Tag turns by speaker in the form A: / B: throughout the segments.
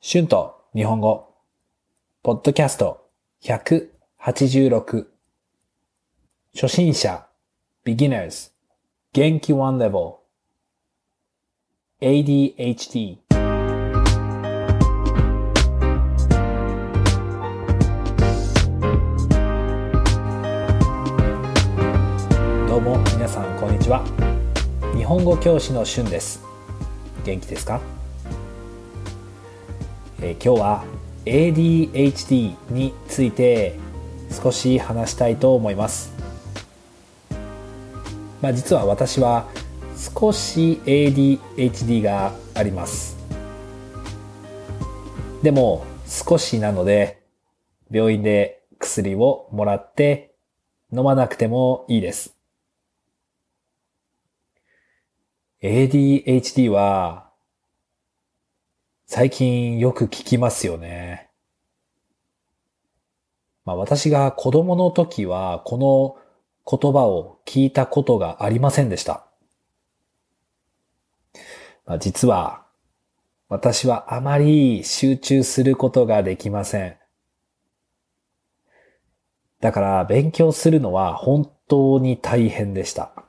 A: シュンと日本語、ポッドキャスト186初心者 beginners 元気 one level ADHD どうも皆さんこんにちは。日本語教師のシュンです。元気ですか？え、今日は ADHD について少し話したいと思います。まあ、実は私は少し ADHD があります。でも少しなので病院で薬をもらって飲まなくてもいいです。ADHD は最近よく聞きますよね。まあ私が子供の時はこの言葉を聞いたことがありませんでした。まあ、実は私はあまり集中することができません。だから勉強するのは本当に大変でした。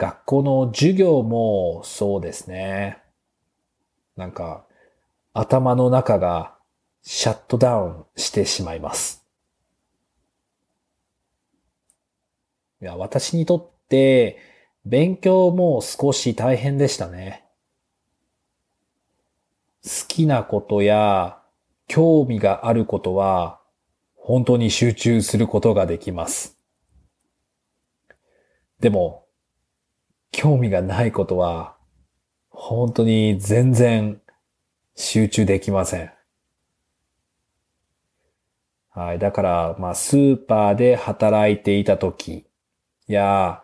A: 学校の授業もそうですね。なんか、頭の中がシャットダウンしてしまいます。いや、私にとって勉強も少し大変でしたね。好きなことや興味があることは本当に集中することができます。でも、興味がないことは、本当に全然集中できません。はい。だから、まあ、スーパーで働いていた時や、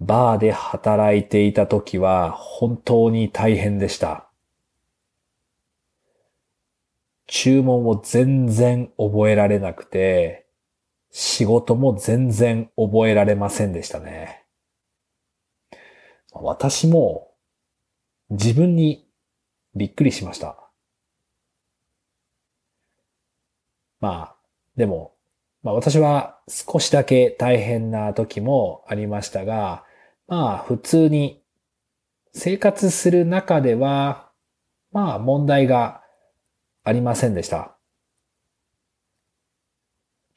A: バーで働いていた時は本当に大変でした。注文を全然覚えられなくて、仕事も全然覚えられませんでしたね。私も自分にびっくりしました。まあ、でも、まあ私は少しだけ大変な時もありましたが、まあ普通に生活する中では、まあ問題がありませんでした。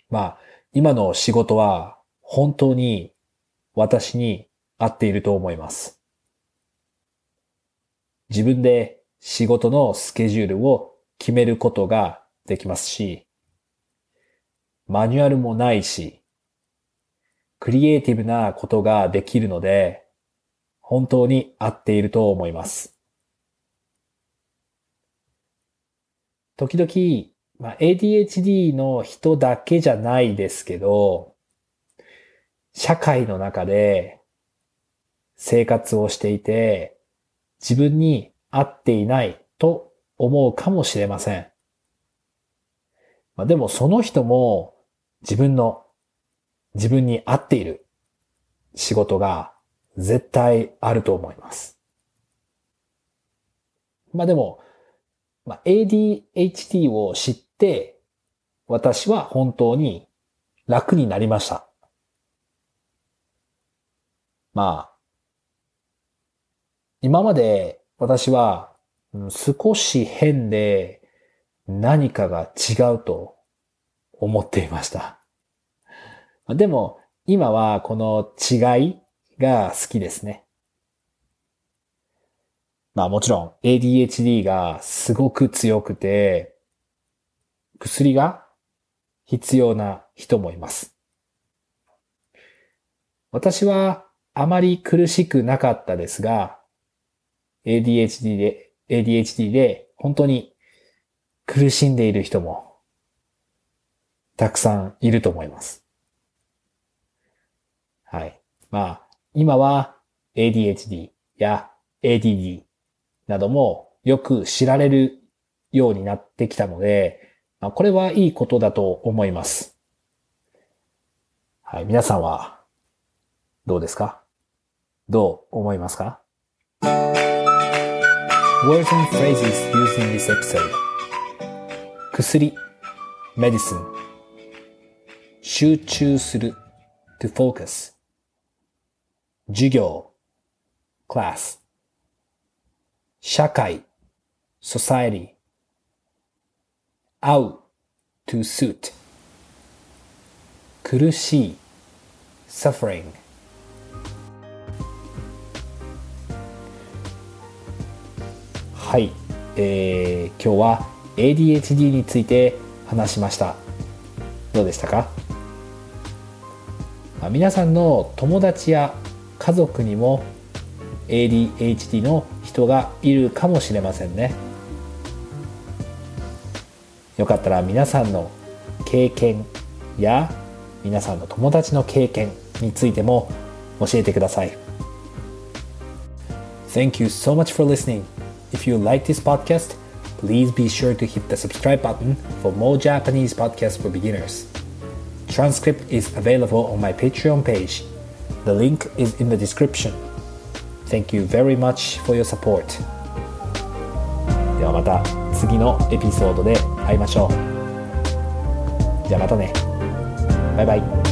A: まあ今の仕事は本当に私に合っていると思います。自分で仕事のスケジュールを決めることができますし、マニュアルもないし、クリエイティブなことができるので、本当に合っていると思います。時々、まあ、ADHD の人だけじゃないですけど、社会の中で生活をしていて、自分に合っていないと思うかもしれません。まあ、でもその人も自分の、自分に合っている仕事が絶対あると思います。まあでも、まあ、ADHD を知って私は本当に楽になりました。まあ、今まで私は少し変で何かが違うと思っていました。でも今はこの違いが好きですね。まあもちろん ADHD がすごく強くて薬が必要な人もいます。私はあまり苦しくなかったですが、ADHD で、ADHD で本当に苦しんでいる人もたくさんいると思います。はい。まあ、今は ADHD や ADD などもよく知られるようになってきたので、まあ、これはいいことだと思います。はい。皆さんはどうですか？どう思いますか？Words and phrases used in this episode 薬 medicine 集中する to focus 授業 class 社会 society 合う to suit 苦しい suffering はい、えー、今日は ADHD について話しました。どうでしたか、まあ、皆さんの友達や家族にも ADHD の人がいるかもしれませんね。よかったら皆さんの経験や皆さんの友達の経験についても教えてください。Thank you so much for listening. If you like this podcast, please be sure to hit the subscribe button for more Japanese podcasts for beginners. Transcript is available on my Patreon page. The link is in the description. Thank you very much for your support. ではまた次のエピソードで会いましょう。じゃあまたね。バイバイ。